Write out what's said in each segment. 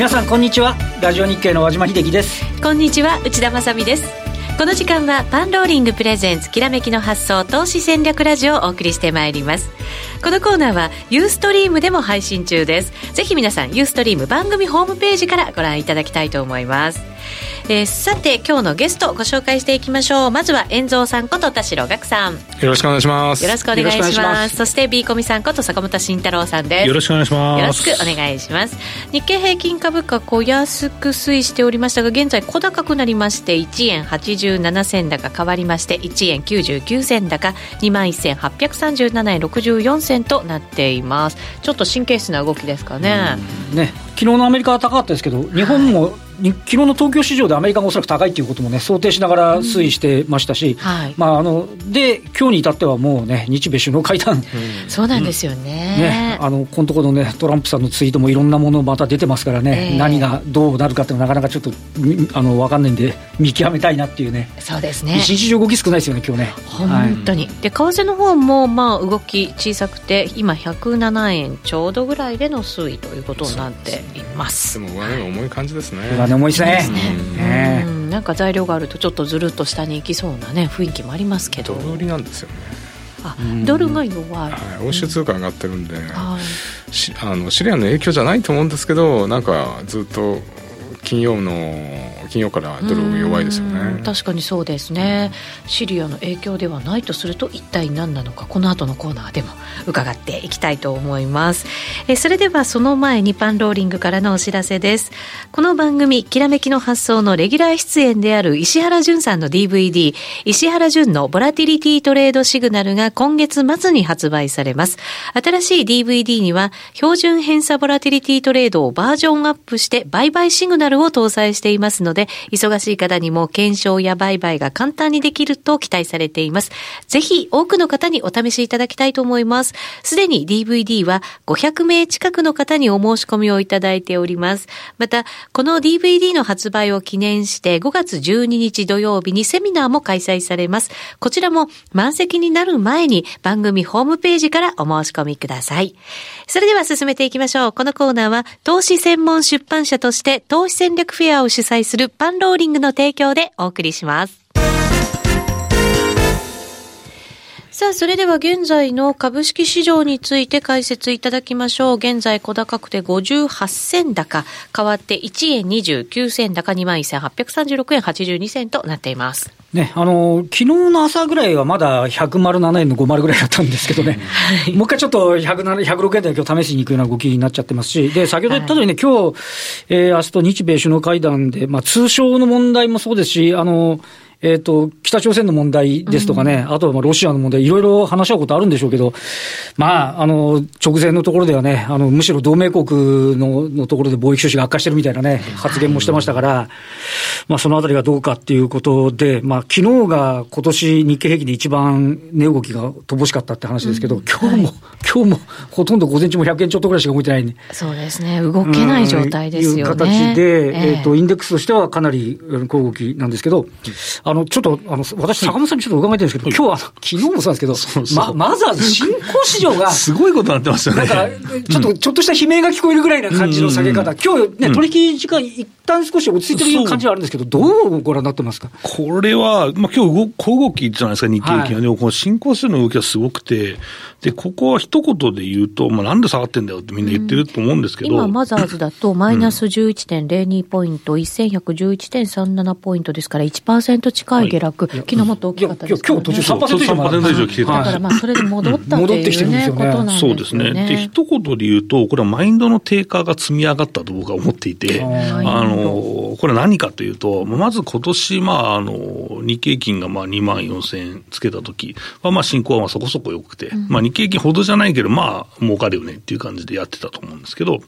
皆さんこんにちは。ラジオ日経の和島秀樹です。こんにちは内田まさです。この時間はパンローリングプレゼンツきらめきの発想投資戦略ラジオをお送りしてまいります。このコーナーはユーストリームでも配信中です。ぜひ皆さんユーストリーム番組ホームページからご覧いただきたいと思います。えー、さて今日のゲストご紹介していきましょう。まずは遠蔵さんこと田代岳さん。よろしくお願いします。よろしくお願いします。そして B コミさんこと坂本慎太郎さんです。よろしくお願いします。よろしくお願いします。日経平均株価小安く推移しておりましたが現在小高くなりまして1円87銭高変わりまして1円99銭高2万1837円64銭となっています。ちょっと神経質な動きですかね。ね昨日のアメリカは高かったですけど日本も、はい昨日の東京市場でアメリカがおそらく高いということも、ね、想定しながら推移してましたし、うんはい、まあ、あので今日に至ってはもうね、日米首脳会談、うん、そうなんですよね。ねあのこのところの、ね、トランプさんのツイートもいろんなものまた出てますからね、えー、何がどうなるかってなかなかちょっとあの分かんないんで、見極めたいなっていうね、そうですね。一日中動き少ないですよね、今日ね。本当に、はい、で為替の方もまあ動き小さくて、今、107円ちょうどぐらいでの推移ということになっています。でも上値が重い感じですね。上値重いですね。ね、うん、なんか材料があるとちょっとずるっと下に行きそうなね雰囲気もありますけど。ドル売りなんですよね。あドルが弱い、はい、欧州通貨上がってるんで、はい、あのシリアの影響じゃないと思うんですけどなんかずっと金曜の金曜からドル弱いですよね。確かにそうですね、うん、シリアの影響ではないとすると一体何なのかこの後のコーナーでも伺っていきたいと思います。えそれではその前にパンローリングからのお知らせです。この番組きらめきの発想のレギュラー出演である石原淳さんの DVD 石原淳のボラティリティトレードシグナルが今月末に発売されます。新しい DVD には標準偏差ボラティリティトレードをバージョンアップして売買シグナルを搭載していますので、忙しい方にも検証や売買が簡単にできると期待されています。ぜひ多くの方にお試しいただきたいと思います。すでに DVD は500名近くの方にお申し込みをいただいております。また、この DVD の発売を記念して5月12日土曜日にセミナーも開催されます。こちらも満席になる前に番組ホームページからお申し込みください。それでは進めていきましょう。このコーナーは投資専門出版社として投資戦略フェアを主催するパンローリングの提供でお送りします。さあ、それでは現在の株式市場について解説いただきましょう。現在、小高くて58銭高、変わって1円29銭高、21,836円82銭となっています。ね、あの、昨日の朝ぐらいはまだ107円の50ぐらいだったんですけどね、はい、もう一回ちょっと107 106円台今日試しに行くような動きになっちゃってますし、で、先ほど言ったようにね、はい、今日、えー、明日と日米首脳会談で、まあ、通商の問題もそうですし、あの、えっ、ー、と、北朝鮮の問題ですとかね、うん、あとはまあロシアの問題、いろいろ話し合うことあるんでしょうけど、まあ、あの、直前のところではね、あの、むしろ同盟国ののところで貿易収支が悪化してるみたいなね、発言もしてましたから、まあ、そのあたりがどうかっていうことで、まあ、昨日が今年日経平均で一番値動きが乏しかったって話ですけど、うん、今日も、はい、今日もほとんど午前中も100円ちょっとぐらいしか動いてない、ね、そうですね、動けない状態ですよね。いう形で、えっ、ー、と、インデックスとしてはかなり小動きなんですけど、あの、ちょっと、あの、私、坂本さんにちょっと伺いたいんですけど、今日は、昨日もそうなんですけど、ま、マザーズ新興市場が、すごいことになってますよね。なんか、ちょっと、ちょっとした悲鳴が聞こえるぐらいな感じの下げ方。今日ね、取引時間一旦少し落ち着いてる感じはあるんですけど、どうご覧になってますか？これは、まあ今日小動きじゃないですか、日経平均は。でも、この新興市場の動きはすごくて、で、ここは一言で言うと、まあなんで下がってんだよってみんな言ってると思うんですけど。今、マザーズだと、マイナス11.02ポイント、1111.37ポイントですから、1%近い下落。昨日もっと大きかったです今日途中3%以上3%以上来てた。だからまあ、それで戻ったっていうね、ことなんですね。そうですね。で、一言で言うと、これはマインドの低下が積み上がったと僕は思っていて、あの、これ何かというと、まず今年、まあ、あの、日経金がまあ2万4000円つけた時は、まあ、進行はまあそこそこ良くて、まあ、日経金ほどじゃないけど、まあ、儲かるよねっていう感じでやってたと思うんですけど、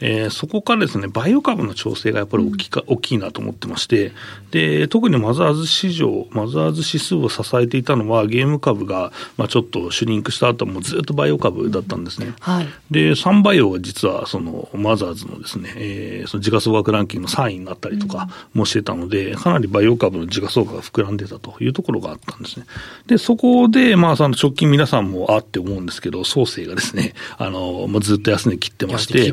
えー、そこからですね、バイオ株の調整がやっぱり大きか、大きいなと思ってまして、で、特にマザーズ市場、マザーズ指数を支えていたのは、ゲーム株が、まあ、ちょっとシュリンクした後もずっとバイオ株だったんですね。はい、で、サンバイオが実はそのマザーズのですね、えー、その時価総額ランキングの3位になったりとかもしてたので、うん、かなりバイオ株の時価総額が膨らんでたというところがあったんですね。で、そこで、まあ、その直近皆さんもあって思うんですけど、創生がですね、あの、まあ、ずっと安値切ってまして、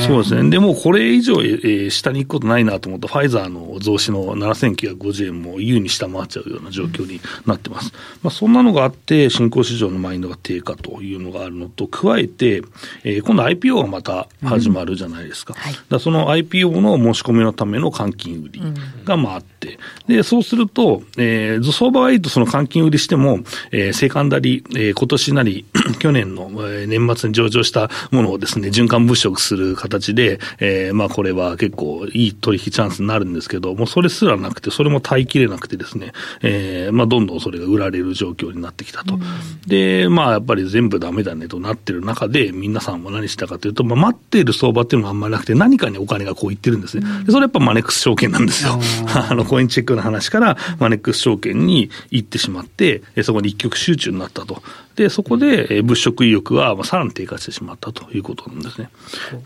そうですね。でもこれ以上、えー、下に行くことないなと思ったファイザーの増資の7950円も優に下回っちゃうような状況になってます。まあ、そんなのがあって、新興市場のマインドが低下というのがあるのと、加えて、えー、今度 IPO がまた始まるじゃないですか。うん。はい、だその IPO の申し込みのための換金売りがまああって、で、そうすると、えー、相場はいいとその換金売りしても、えー、セカンダリ、えー、今年なり、去年の、えー、年末に上場したものをですね、循環物色する形で、えー、まあこれは結構いい取引チャンスになるんですけど、もうそれすらなくて、それも耐えきれなくてですね、えー、まあどんどんそれが売られる状況になってきたと。で、まあやっぱり全部ダメだねとなってる中で、皆さんも何したかというと、まあ待っている相場っていうのがあんまりなくて、何かにお金がこういってるんですね。でそれやっぱマネックス証券なんですよ。あの、コインチェックの話からマネックス証券に行ってしまって、そこに一極集中になったと。で、そこで物色意欲はさらに低下してしまったということなんですね。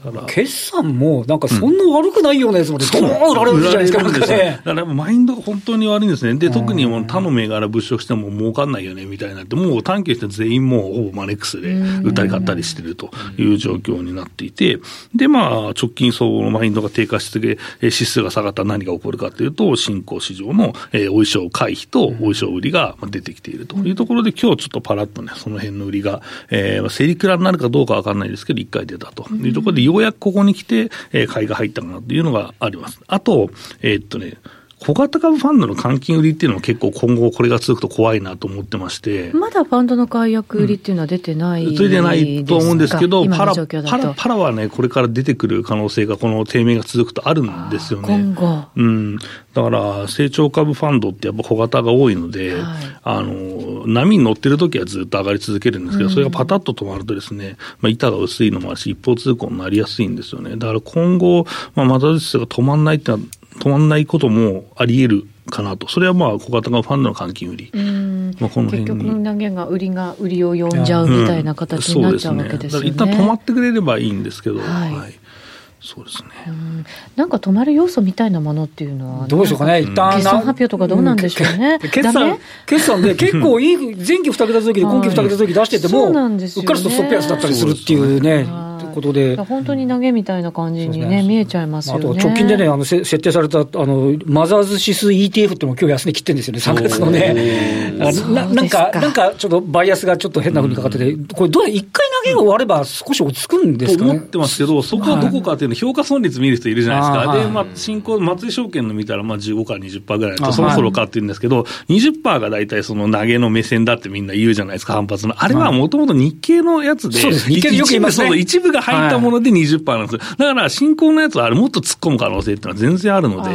だから決算もなんかそんな悪くないようなやつまで、どーん売られるじゃないですか、だからマインドが本当に悪いんですね。で、特にもう他の銘柄物色しても儲かんないよねみたいになって、もう短期して全員もうほぼマネックスで売ったり買ったりしてるという状況になっていて、で、まあ、直近相応のマインドが低下して指数が下がったら何が起こるかというと、新興市場のお衣装回避とお衣装売りが出てきていると。いうところで、今日ちょっとパラッとね、その辺の売りが、えー、競りクラになるかどうかわかんないですけど、一回出たと。いうところで、ようやくここに来て、えー、買いが入ったかなというのがあります。あと、えー、っとね、小型株ファンドの換金売りっていうのは結構今後これが続くと怖いなと思ってまして。まだファンドの解約売りっていうのは出てない、うん、出てないと思うんですけど、パラ、パラ、パラはね、これから出てくる可能性がこの低迷が続くとあるんですよね。今後。うん。だから成長株ファンドってやっぱ小型が多いので、はい、あの、波に乗ってる時はずっと上がり続けるんですけど、それがパタッと止まるとですね、まあ板が薄いのもあるし、一方通行になりやすいんですよね。だから今後、まあ、またですが止まんないってのは、止まんないこともあり得るかなと、それはまあ小型がファンドの換金売り、まあ、この結局、投げが売りが売りを呼んじゃうみたいな形になっちゃうわけですよね。うん、一旦止まってくれればいいんですけど、はい、はい。そうですね、うん、なんか止まる要素みたいなものっていうのは、どうでしょうかね、一旦決算発表とかどうなんでしょうね、うん、決算決算で結構いい、前期2桁続きで今期2桁続き出してても、うっかりとストップ安だったりするっていうね。ことで。本当に投げみたいな感じにね、ね見えちゃいますよね。あと直近でね、あの設定されたあのマザーズ指数 ETF っても今日安値切ってるんですよね、3月のね。ななんか、なんかちょっとバイアスがちょっと変なふうにかかってて、これ、どう一回投げが終われば少し落ち着くんですかね。と思ってますけど、そこはどこかっていうの、評価損率見る人いるじゃないですか。で、まあ、新興、松井証券の見たら、まあ15から20%ぐらいと、そろそろかっていうんですけど、20%が大体その投げの目線だってみんな言うじゃないですか、反発の。あれはもともと日経のやつで、そうです、日経よく言いますね。一部が入ったもので20%なんです。だから、新興のやつはあれもっと突っ込む可能性っていうのは全然あるので、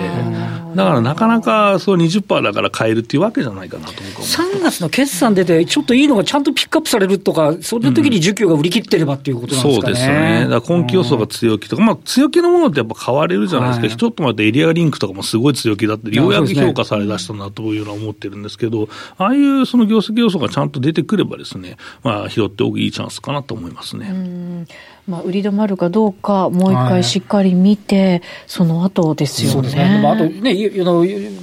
だからなかなかそう20%だから買えるっていうわけじゃないかなと思う3月の決算出て、ちょっといいのがちゃんとピックアップされるとか、その時に需給が売り切ってればっていうことなんですかね。そうですよね。今期予想が強気とか、まあ強気のものってやっぱ買われるじゃないですか。はい、ちょっと待ってエリアリンクとかもすごい強気だって、ようやく評価されだしたなというのは思ってるんですけど、ああいうその業績予想がちゃんと出てくればですね、まあ拾っておくいいチャンスかなと思いますね。まあ、売り止まるかどうか、もう一回しっかり見て、はい、その後ですよね。そうですね。あとね、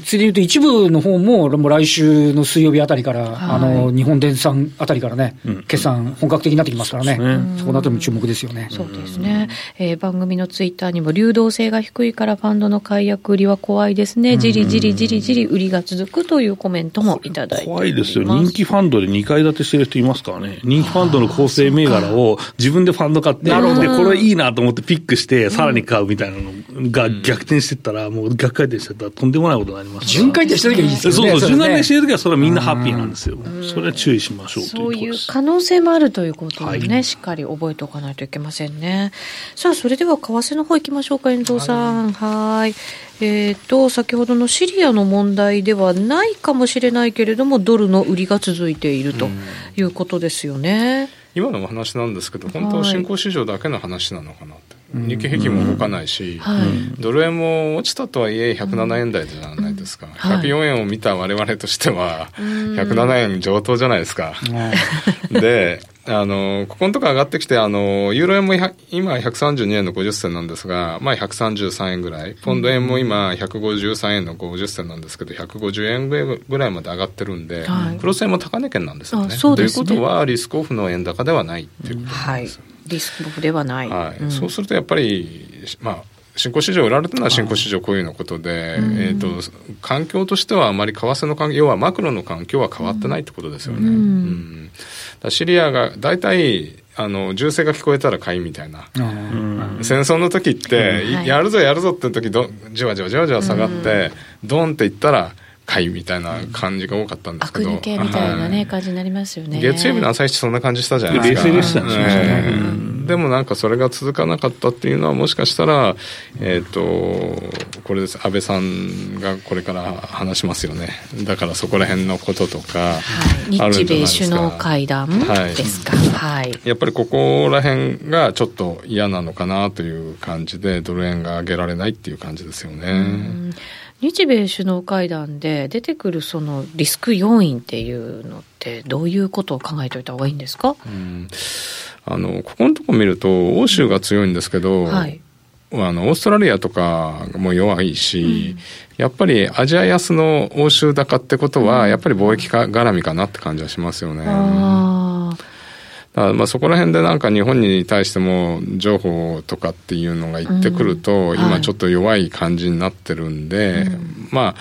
ついで言うと、一部の方も、もう来週の水曜日あたりから、はい、あの日本電産あたりからね、うん、決算、本格的になってきますからね、そそこのあたりも注目ですよね。そうですね、えー、番組のツイッターにも、流動性が低いから、ファンドの解約売りは怖いですね、じりじりじりじり売りが続くというコメントもいただいて怖いですよ、人気ファンドで2階建てしてる人いますからね、人気ファンドの構成銘柄を自分でファンド買って、なるほど。で、これいいなと思ってピックして、さらに買うみたいなのが逆転してったら、もう逆回転してったらとんでもないことになります巡回転してる時はいいですよね。そうそう、巡回転してる時はそれはみんなハッピーなんですよ。それは注意しましょうそういう可能性もあるということをね、はい、しっかり覚えておかないといけませんね。さあ、それでは為替の方行きましょうか、遠藤さん。はい。えっ、ー、と、先ほどのシリアの問題ではないかもしれないけれども、ドルの売りが続いているということですよね。今のお話なんですけど本当は新興市場だけの話なのかな日経平均も動かないし、はい、ドル円も落ちたとはいえ107円台じゃないですか、104円を見た我々としては、107円上等じゃないですか。で、あの、ここのとこ上がってきて、あの、ユーロ円も今132円の50銭なんですが、まあ133円ぐらい。ポンド円も今153円の50銭なんですけど、150円ぐらいまで上がってるんで、はい、プロセンも高値圏なんですよね。ね。ということは、リスクオフの円高ではないっていうことなんです。はい、リスクオフではない。はい。うん、そうするとやっぱり、まあ、新興市場売られたのは新興市場固有のことで、えーと、環境としてはあまり為替の環境要はマクロの環境は変わってないってことですよね。うん、シリアが大体あの銃声が聞こえたら買いみたいな、戦争の時って、やるぞやるぞって時どじわじわじわじわ下がって、ドンっていったら会みたいな感じが多かったんですけど。悪抜けみたいなね、はい、感じになりますよね。月曜日の朝一そんな感じしたじゃないですか。冷静でしたね。でもなんかそれが続かなかったっていうのはもしかしたら、えっ、ー、と、これです。安倍さんがこれから話しますよね。だからそこら辺のこととか、はい、日米首脳会談ですか。はい。やっぱりここら辺がちょっと嫌なのかなという感じで、ドル円が上げられないっていう感じですよね。日米首脳会談で出てくるそのリスク要因っていうのってどういうことを考えておいた方がいいんですか、うん、あのここのところ見ると欧州が強いんですけど、はい、あのオーストラリアとかも弱いし、うん、やっぱりアジア安の欧州高ってことは、やっぱり貿易か絡みかなって感じはしますよね。まあそこら辺でなんか日本に対しても情報とかっていうのが言ってくると、今ちょっと弱い感じになってるんで、まあ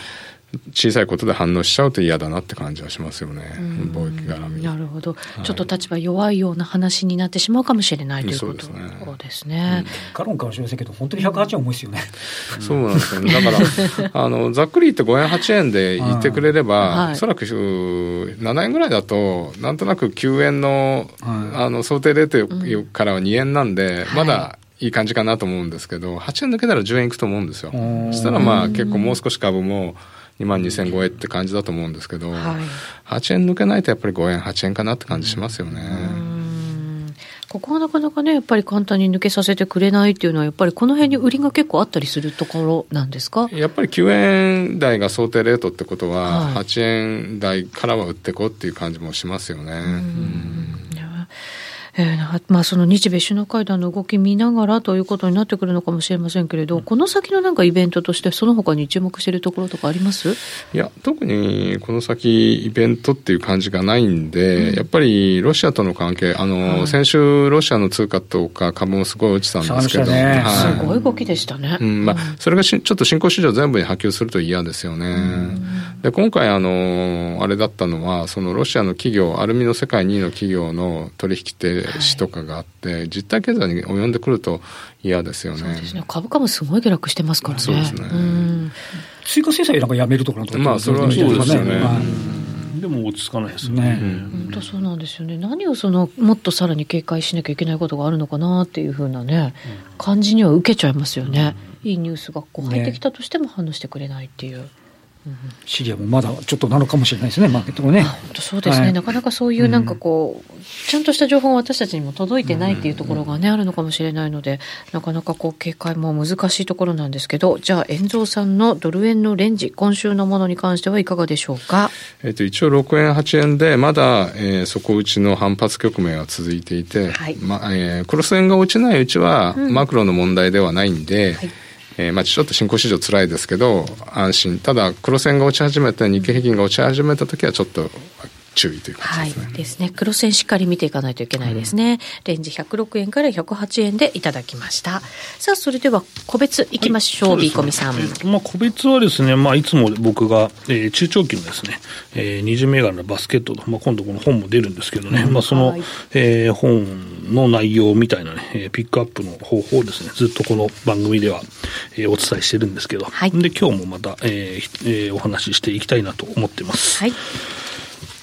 小さいことで反応しちゃうと嫌だなって感じはしますよね、貿易絡みなるほど、はい、ちょっと立場弱いような話になってしまうかもしれないということ。ですね。そうですね。過論かもしれませんけど、本当に108円重いですよね。そうなんですよね。だから、あの、ざっくり言って5円8円で言ってくれれば、はい、おそらく7円ぐらいだと、なんとなく9円の、はい、あの、想定レートからは2円なんで、まだ、いい感じかなと思うんですけど、8円抜けたら10円いくと思うんですよ。そしたらまあ結構もう少し株も、2万2000超えって感じだと思うんですけど、はい、8円抜けないとやっぱり5円、8円かなって感じしますよね。ここはなかなかね、やっぱり簡単に抜けさせてくれないっていうのは、やっぱりこの辺に売りが結構あったりするところなんですか？やっぱり9円台が想定レートってことは、はい、8円台からは売っていこうっていう感じもしますよね。うんえーまあ、その日米首脳会談の動き見ながらということになってくるのかもしれませんけれど、うん、この先のなんかイベントとして、その他に注目しているところとかあります？いや、特にこの先、イベントっていう感じがないんで、うん、やっぱりロシアとの関係、あの、はい、先週、ロシアの通貨とか株もすごい落ちたんですけど、ね。はい、すごい動きでしたね。うん。まあ、それがしちょっと新興市場全部に波及すると嫌ですよね。で今回あの、あれだったのは、そのロシアの企業、アルミの世界2位の企業の取引停止とかがあって、実体経済に及んでくると嫌ですよね。そうですね。株価もすごい下落してますからね。そうですね。追加制裁なんかやめるとかなまあ、それはそうですよね。でも落ち着かないですね。本当そうなんですよね。何をそのもっとさらに警戒しなきゃいけないことがあるのかなっていうふうなね、感じには受けちゃいますよね。いいニュースがこう入ってきたとしても反応してくれないっていう。シリアもまだちょっとなのかもしれないですね、マーケットもね。本当そうですね、はい、なかなかそういうなんかこう、うん、ちゃんとした情報が私たちにも届いてないっていうところがね、うん、あるのかもしれないので、なかなかこう警戒も難しいところなんですけど、じゃあ、遠蔵さんのドル円のレンジ、今週のものに関してはいかがでしょうか？えっ、と、一応6円、8円で、まだ、えー、底打ちの反発局面は続いていて、はい。まえー、クロス円が落ちないうちは、マクロの問題ではないんで、はいえー、まあちょっと新興市場辛いですけど、安心。ただ、黒線が落ち始めて、日経平均が落ち始めた時はちょっと注意という感じですね。はい、ですね。黒線しっかり見ていかないといけないですね。うん、レンジ106円から108円でいただきました。さあ、それでは個別いきましょう、はい、ビーコミさん。えー、まあ、個別はですね、まあ、いつも僕が、えー、中長期のですね、えー、二十銘柄のバスケットまあ、今度この本も出るんですけどね、うん、まあ、その、はい、えー、本の内容みたいなね、えー、ピックアップの方法をですね、ずっとこの番組では、えー、お伝えしてるんですけど、はい、で、今日もまた、えーえー、お話ししていきたいなと思ってます。はい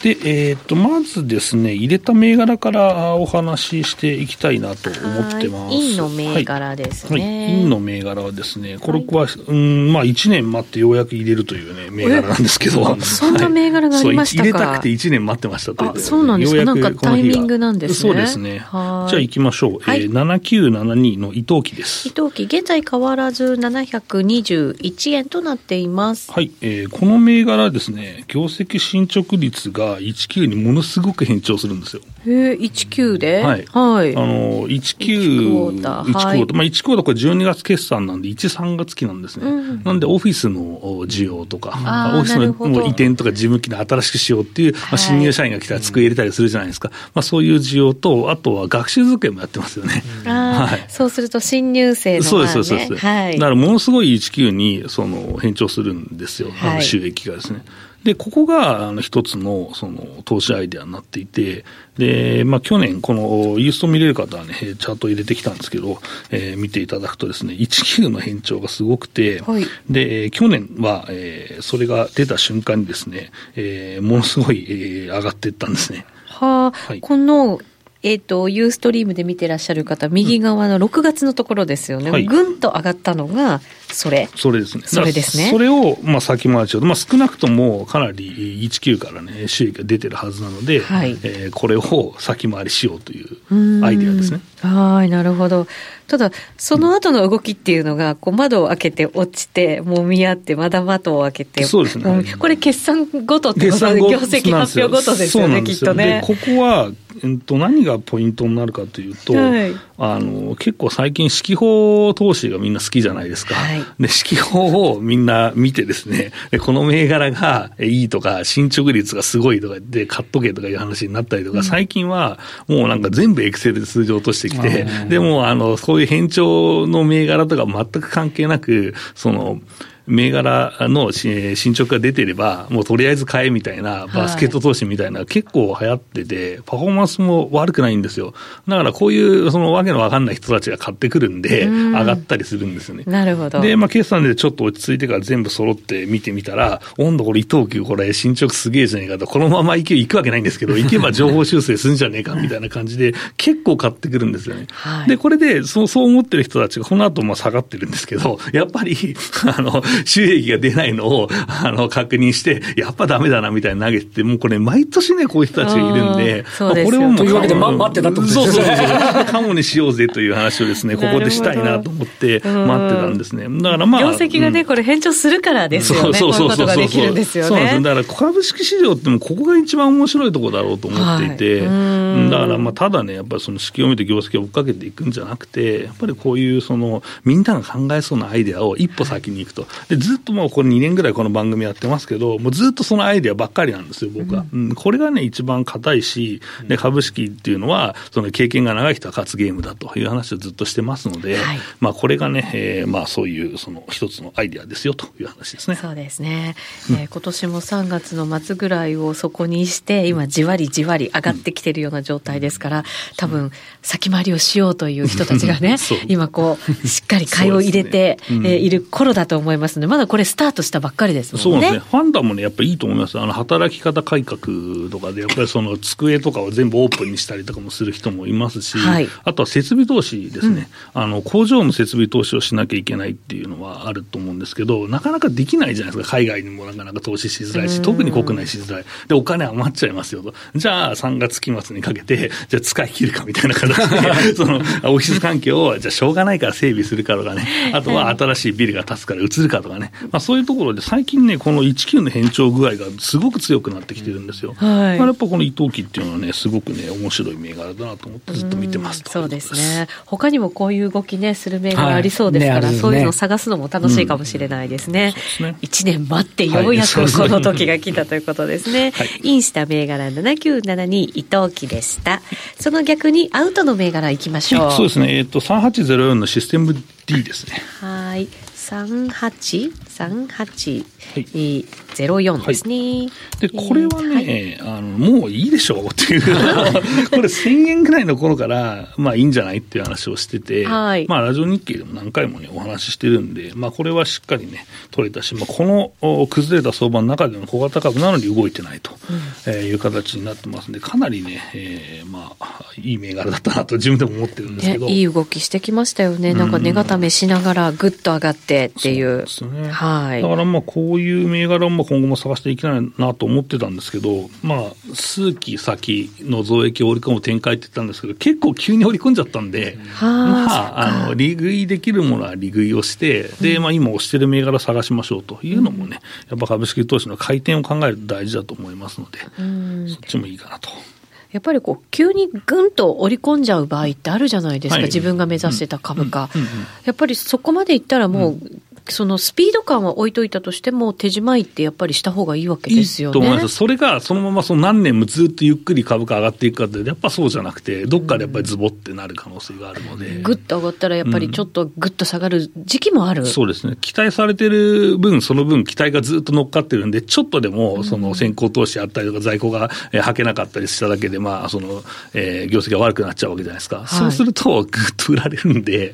で、えっ、ー、と、まずですね、入れた銘柄からお話ししていきたいなと思ってます。インの銘柄ですね。はい。インの銘柄はですね、これは、はい、うん、まあ1年待ってようやく入れるというね、銘柄なんですけど。そんな銘柄がありましたか、入れたくて1年待ってましたという。そうなんですか？なんかタイミングなんですね。そうですね。じゃあ行きましょう。はい、えー、7972の伊藤期です。伊藤期、現在変わらず721円となっています。はい。えー、この銘柄ですね、業績進捗率が19にものすごく変調するんですよ。へえ、19で？はい。はい。あの、19、1クォーター。1クォーター。まあ、1クォーターこれ12月決算なんで、1、3月期なんですね。うん、なんで、オフィスの需要とか、オフィスの移転とか事務機能新しくしようっていう、まあ、新入社員が来たら机入れたりするじゃないですか。まあ、そういう需要と、あとは学習机もやってますよね。はい。そうすると、新入生の、ね、そうです、そうです。はい。だから、ものすごい19に、その、変調するんですよ。あの収益がですね。で、ここがあの一つのその投資アイデアになっていて、で、まあ去年このユースト見れる方はね、チャート入れてきたんですけど、えー、見ていただくとですね、19の変調がすごくて、はい、で、去年は、えー、それが出た瞬間にですね、えー、ものすごい、えー、上がっていったんですね。はあ、はい、このえっ、ー、と、ユーストリームで見てらっしゃる方、右側の6月のところですよね。はい、ぐんと上がったのが、それ。それですね。それですね。それを、まあ、先回りしようと、まあ、少なくともかなり19からね、収益が出てるはずなので、はい、えー、これを先回りしようというアイデアですね。はい、なるほど。ただ、その後の動きっていうのが、こう窓を開けて落ちて、もみ合って、まだ窓を開けて、そうですね。これ、決算ごとってことで、業績発表ごとですよね、きっとね。ここは、えっと、何がポイントになるかというと、はい、あの結構最近、指揮法投資がみんな好きじゃないですか。はい、で指揮法をみんな見てですね、この銘柄がいいとか、進捗率がすごいとかで、買っとけとかいう話になったりとか、うん、最近はもうなんか全部エクセルで数字を落としてきて、でもあのそういう変調の銘柄とか全く関係なく、その、銘柄の進捗が出てれば、もうとりあえず買えみたいな、バスケット投資みたいな、結構流行ってて、パフォーマンスも悪くないんですよ。だからこういう、そのわけのわかんない人たちが買ってくるんで、上がったりするんですよね。なるほど。で、まあ、決算でちょっと落ち着いてから全部揃って見てみたら、温度これ伊藤急これ進捗すげえじゃねえかと、このまま行け行くわけないんですけど、行けば情報修正するんじゃねえかみたいな感じで、結構買ってくるんですよね。はい、で、これで、そう、そう思ってる人たちがこの後まあ下がってるんですけど、やっぱり、あの、収益が出ないのを、あの、確認して、やっぱダメだなみたいに投げて、もうこれ毎年ね、こういう人たちがいるんで、まあ、これをもう。というわけで、ま、待ってたってことですね。そうそうそう。カモにしようぜという話をですね、ここでしたいなと思って待ってたんですね。だからまあ。業績がね、これ変調するからですよね。そうそうそうそう。そうそうなんです。だから株式市場ってもここが一番面白いところだろうと思っていて、はい、だからまあただね、やっぱりその式を見て業績を追っかけていくんじゃなくて、やっぱりこういうその、みんなが考えそうなアイデアを一歩先に行くと。で、ずっともうこれ2年ぐらいこの番組やってますけど、もうずっとそのアイデアばっかりなんですよ、僕は。うん、これがね、一番硬いし、で、株式っていうのは、その経験が長い人は勝つゲームだという話をずっとしてますので、はい、まあこれがね、えー、まあそういうその一つのアイデアですよという話ですね。そうですね。えー、今年も3月の末ぐらいをそこにして、今じわりじわり上がってきてるような状態ですから、多分先回りをしようという人たちがね、今こう、しっかり買いを入れて、ね。うん、えー、いる頃だと思いますので、まだこれスタートしたばっかりですもんね。そうですね。ファンダもね、やっぱりいいと思います。あの、働き方改革とかで、やっぱりその机とかを全部オープンにしたりとかもする人もいますし、はい、あとは設備投資ですね、うん、あの、工場の設備投資をしなきゃいけないっていうのはあると思うんですけど、なかなかできないじゃないですか。海外にもなかなか投資しづらいし、特に国内しづらい。で、お金余っちゃいますよと。じゃあ、3月期末にかけて、じゃあ使い切るかみたいな形で、その、オフィス環境を、じゃあしょうがないから整備するかとかね、あとは新しいビルが建つから移るかとかね、まあそういうところで最近ね、この19の変調具合がすごく強くなってきてるんですよ。はい、やっぱこの伊藤期っていうのはね、すごくね、面白い銘柄だなと思ってずっと見てますそうですね。他にもこういう動きね、する銘柄ありそうですから、はいね、そういうのを探すのも楽しいかもしれないですね。うん、1年待ってようやくこの時が来たということですね。はい、インした銘柄7972伊藤期でした。その逆にアウトの銘柄いきましょう。そうですね。えっ、ー、と、3804のシステム D ですね。はい。383804ですね、はい、でこれはね、はい、あのもういいでしょうっていう。これ1000円ぐらいの頃からまあいいんじゃないっていう話をしてて、はい、まあラジオ日経でも何回もねお話ししてるんでまあこれはしっかりね取れたし、まあ、この崩れた相場の中での小型株なのに動いてないと、うん、えいう形になってますんでかなりね、えー、まあいい銘柄だったなと自分でも思ってるんですけど、いい動きしてきましたよね。なんか値固めしながらぐっと上がってっていう。そうですね。はい。だからまあこういう銘柄も今後も探していきたいなと思ってたんですけど、まあ数期先の増益を織り込む展開って言ったんですけど、結構急に織り込んじゃったんで、まあ、あの、利食いできるものは利食いをして、で、まあ今押してる銘柄探しましょうというのもね、やっぱ株式投資の回転を考えると大事だと思いますので、そっちもいいかなと。やっぱりこう急にぐんと織り込んじゃう場合ってあるじゃないですか、はい、自分が目指してた株価、やっぱりそこまでいったらもう、そのスピード感は置いといたとしても、手仕舞いってやっぱりした方がいいわけですよね。いいと思います。それがそのままその何年もずっとゆっくり株価上がっていくかって、やっぱそうじゃなくて、どっかでやっぱりズボってなる可能性があるので。ぐっと上がったら、やっぱりちょっとぐっと下がる時期もある、うん、そうですね。期待されてる分、その分期待がずっと乗っかってるんで、ちょっとでもその先行投資あったりとか、在庫がはけなかったりしただけで、まあ、その、えー、業績が悪くなっちゃうわけじゃないですか。はい、そうすると、ぐっと売られるんで、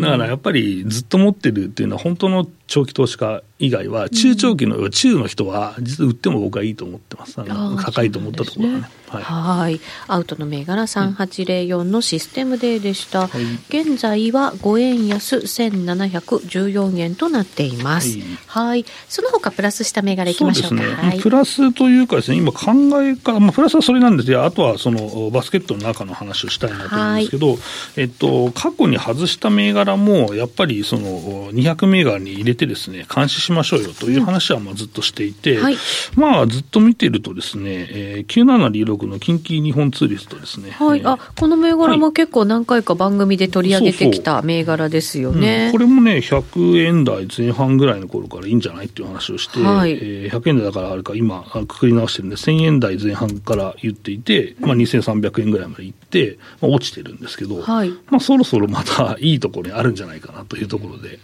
だからやっぱりずっと持ってるっていうのは、本当の長期投資家以外は、中長期の、中の人は、実は売っても僕はいいと思ってます。高いと思ったところはね。はい、アウトの銘柄3804のシステムデーでした、はい、現在は5円安1714円となっています。はい、その他プラスした銘柄いきましょうか、ね。はい、プラスというかですね今考え方、まあ、プラスはそれなんですがあとはそのバスケットの中の話をしたいなと思うんですけど、はい、えっと、過去に外した銘柄もやっぱりその200銘柄に入れてですね監視しましょうよという話はまあずっとしていて、うん、まあずっと見てるとですね、えー、9726の近畿日本ツーリストですね。はい、あこの銘柄も結構何回か番組で取り上げてきた銘柄ですよね。これもね、100円台前半ぐらいの頃からいいんじゃないっていう話をして、はい。えー、100円台だからあれか、今、くくり直してるんで、1000円台前半から言っていて、まあ、2300円ぐらいまでいって、まあ、落ちてるんですけど、はい。まあ、そろそろまたいいところにあるんじゃないかなというところで、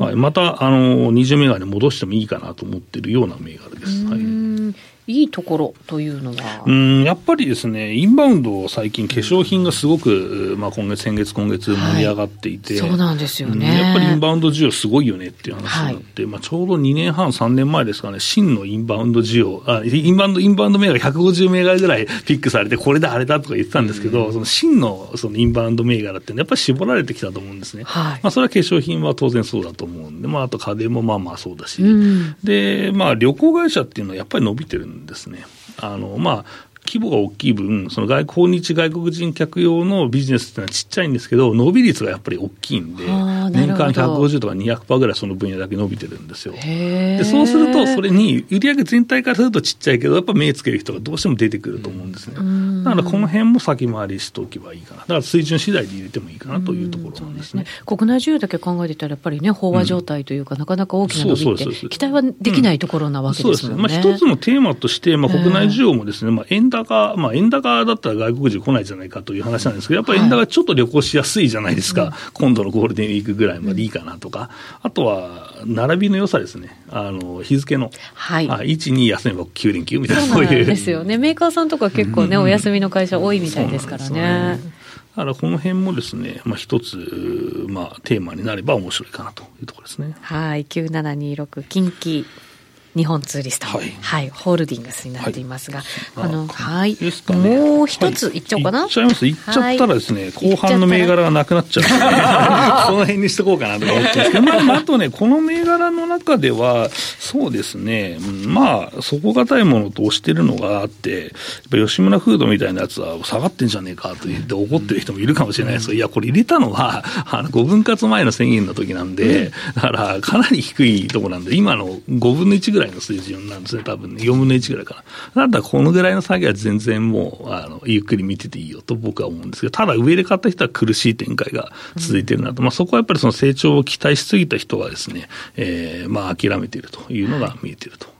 はい、またあの20銘柄に戻してもいいかなと思ってるような銘柄です。はいいいところというのは。うんやっぱりですね、インバウンド、最近、化粧品がすごく、まあ、今月、先月、今月、盛り上がっていて、はい、そうなんですよね、やっぱりインバウンド需要、すごいよねっていう話になって、はい、まあ、ちょうど2年半、3年前ですかね、真のインバウンド需要、あインバウンド、インバウンド銘柄150銘柄ぐらいピックされて、これだ、あれだとか言ってたんですけど、うん、その真のそのインバウンド銘柄って、やっぱり絞られてきたと思うんですね、はい、まあ、それは化粧品は当然そうだと思うんで、まあ、あと家電もまあまあそうだし、うん、で、まあ、旅行会社っていうのはやっぱり伸びてるんですね。あのまあ規模が大きい分、その外訪日外国人客用のビジネスっていうのはちっちゃいんですけど、伸び率がやっぱり大きいんで、年間150とか200%ぐらいその分野だけ伸びてるんですよ。でそうすると、それに売上全体からするとちっちゃいけど、やっぱ目つける人がどうしても出てくると思うんですね。だからこの辺も先回りしておけばいいかな。だから水準次第で入れてもいいかなというところなんですね。すね国内需要だけ考えてたら、やっぱりね、飽和状態というか、うん、なかなか大きな伸びって、期待はできないところなわけですよね。うん、そうですね。まあ、一つのテーマとして、まあ、国内需要もですね、まあ、円高、まあ、円高だったら外国人来ないじゃないかという話なんですけど、やっぱり円高ちょっと旅行しやすいじゃないですか、はい、今度のゴールデンウィークぐらいまでいいかなとか、あとは並びの良さですね、あの日付の、はい、あ1、2休めば9連休みたいな、そういう。ですよね、メーカーさんとか結構ね、お休みの会社多いみたいですからね。だからこの辺もですね、まあ、一つ、まあ、テーマになれば面白いかなというところですね。はい、9726近畿日本ツーリスト、はい、はい、ホールディングスになっていますが、はい、あの、はい、ね、もう一つい。っちゃおうかな。いっちゃいます。いっちゃったらですね、後半の銘柄がなくなっちゃう、ね、この辺にしとこうかなと思ってるんです。けど、まあ、あとね、この銘柄の中では、そうですね、まあ、底堅いものと押してるのがあって、やっぱ吉村フードみたいなやつは下がってんじゃねえかと言って怒ってる人もいるかもしれないですけど、いや、これ入れたのは、あの、5分割前の1000円の時なんで、だからかなり低いところなんで、今の5分の1ぐらいの水準なんですね、多分ね、4分の1ぐらいかな。なんだこのぐらいの下げは全然もう、あの、ゆっくり見てていいよと僕は思うんですけど、ただ上で買った人は苦しい展開が続いてるなと。うん、まあそこはやっぱりその成長を期待しすぎた人はですね、えー、まあ諦めているというのが見えていると。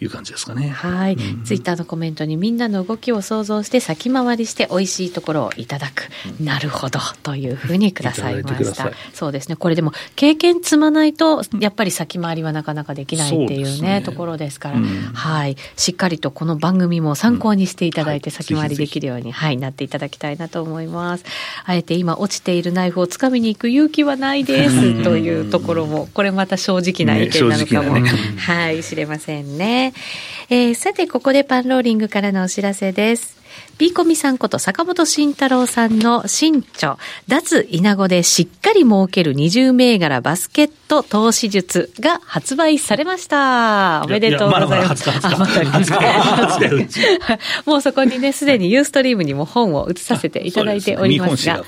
いう感じですかね。はい、うん、ツイッターのコメントにみんなの動きを想像して先回りして美味しいところをいただく、うん、なるほどというふうにくださいました。そうですね。これでも経験積まないとやっぱり先回りはなかなかできないっていうね、ね、ところですから、うん、はい。しっかりとこの番組も参考にしていただいて先回りできるように、はい、なっていただきたいなと思います。あえて今落ちているナイフをつかみに行く勇気はないです。というところも。これまた正直な意見なのかも、ねね、はい知れませんね、えー、さてここでパンローリングからのお知らせです。ピーコミさんこと坂本慎太郎さんの新著、脱稲子でしっかり儲ける二重銘柄バスケット投資術が発売されました。おめでとうございます。あ、またあります もうそこにね、すでにユーストリームにも本を移させていただいておりますが。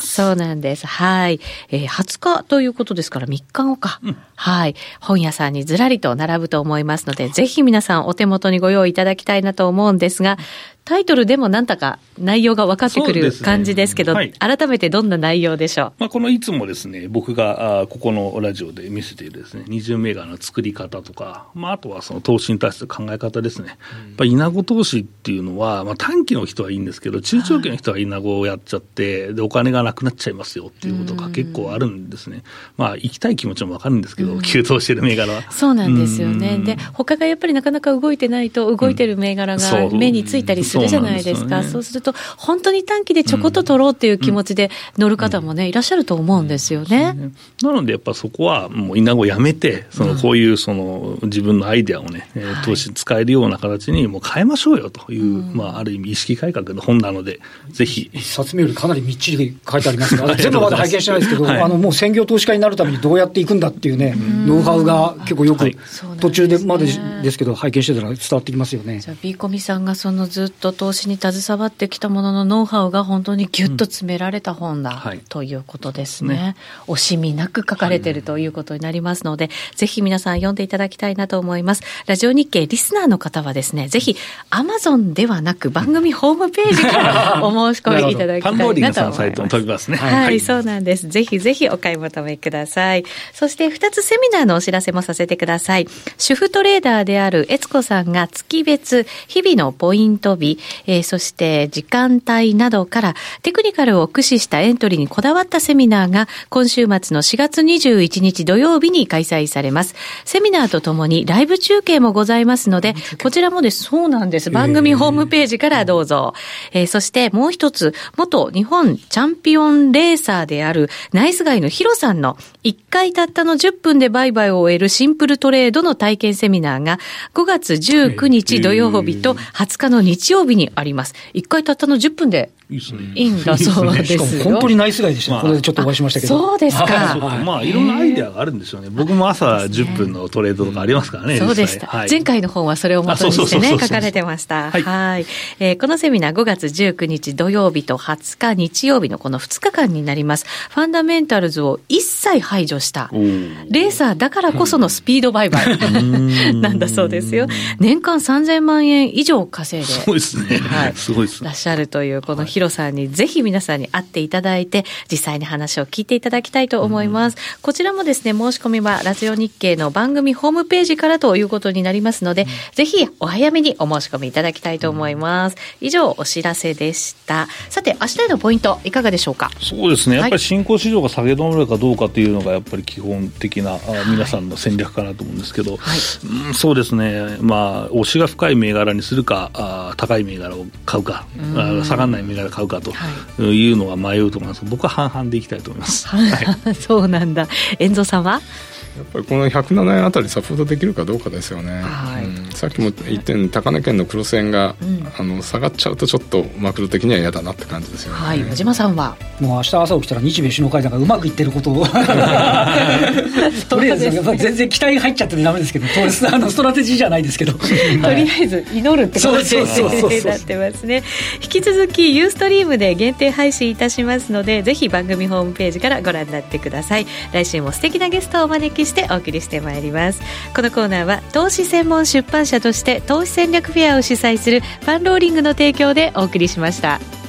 そうなんです。はい。えー、20日ということですから3日後か、うん。はい。本屋さんにずらりと並ぶと思いますので、ぜひ皆さんお手元にご用意いただきたいなと思うんですが、タイトルでもなんだか内容が分かってくる感じですけど、ね。はい、改めてどんな内容でしょう、まあ、このいつもですね、僕があここのラジオで見せているですね、二重銘柄の作り方とか、まあ、あとはその投資に対する考え方ですね。やっぱ稲子投資っていうのは、まあ、短期の人はいいんですけど、中長期の人は稲子をやっちゃって、で、お金がなくなっちゃいますよっていうことが結構あるんですね。まあ、行きたい気持ちもわかるんですけど、急騰してる銘柄は。そうなんですよね。で、他がやっぱりなかなか動いてないと、動いてる銘柄が目についたりするじゃないですか。そう、ね,、すると、本当に短期でちょこっと取ろうっていう気持ちで乗る方もね、いらっしゃると思うんですよね。なので、やっぱそこはもう稲子やめて、そのこういうその自分のアイデアをね、投資使えるような形にもう変えましょうよという、まあ、ある意味意識改革の本なので、ぜひ。一冊目よりかなりみっちり書いてありますが、全部まだ拝見してないですけど、はい、あのもう専業投資家になるためにどうやっていくんだっていうね、ノウハウが結構よく、途中でまでですけど、拝見してたら伝わってきますよね。じゃあ、ビーコミさんがそのずっと投資に携わってきたもののノウハウが本当にぎゅっと詰められた本だ、うんはい、ということですね。ね惜しみなく書かれているということになりますので、はい、ぜひ皆さん読んでいただきたいなと思います。ラジオ日経リスナーの方はですね、ぜひアマゾンではなく番組ホームページからお申し込みいただきたいなと思います。サイトも飛びますね。はい、はい、そうなんです。ぜひぜひお買い求めください。そして2つセミナーのお知らせもさせてください。主婦トレーダーである悦子さんが月別日々のポイント日、えー、そして時間帯などからテクニカルを駆使したエントリーにこだわったセミナーが今週末の4月21日土曜日に開催されます。セミナーとともにライブ中継もございますので、こちらもです、そうなんです。番組ホームページからどうぞ。えー、そしてもう一つ、元日本チャンピオンレーサーであるナイスガイのヒロさんの1回たったの10分で売買を終えるシンプルトレードの体験セミナーが5月19日土曜日と20日の日曜日にあります。1回たったの10分でいいんだそうですよ。しかも本当にナイスガイでした、まあ、これでちょっとお会いしましたけど。そうですか。まあ、いろんなアイデアがあるんですよね。僕も朝10分のトレードとかありますからね。そうでした。はい、前回の本はそれを元にしてね、書かれてました。はい。はいえー、このセミナー5月19日土曜日と20日日曜日のこの2日間になります。ファンダメンタルズを一切排除した、レーサーだからこそのスピード売買なんだそうですよ。年間3000万円以上稼いで。ですね。はい。すごいです。らっしゃるという、このヒロさんにぜひ皆さんに会っていただいて、実際に話を聞いていただきたいと思います。うん、こちらもですね、申し込みはラジオ日経の番組ホームページからということになりますので、うん、ぜひお早めにお申し込みいただきたいと思います。以上、お知らせでした。さて、明日へのポイント、いかがでしょうか？そうですね、やっぱり新興市場が下げ止まるかどうかというのが、やっぱり基本的な、皆さんの戦略かなと思うんですけど、はい、うん、そうですね、まあ、押しが深い銘柄にするか、あ高い銘柄を買うか、あ下がらない銘柄買うかとい。うのは迷うと思います、僕は半々でいきたいと思います。はい、そうなんだ。遠藤さんは？やっぱりこの107円あたりサポートできるかどうかですよね、はい。うん、さっきも言ったように高値圏の黒線が、うん、あの下がっちゃうとちょっとマクロ的には嫌だなって感じですよね、はい、島さんは？もう明日朝起きたら日米首脳会談がうまくいってること。をとりあえず全然期待入っちゃってダメですけど あのストラテジーじゃないですけど。とりあえず祈るってことになってますね引き続きユーストリームで限定配信いたしますのでぜひ番組ホームページからご覧になってください。来週も素敵なゲストをお招きしてお送りしてまいりますこのコーナーは投資専門出版社として投資戦略フェアを主催するファンローリングの提供でお送りしました。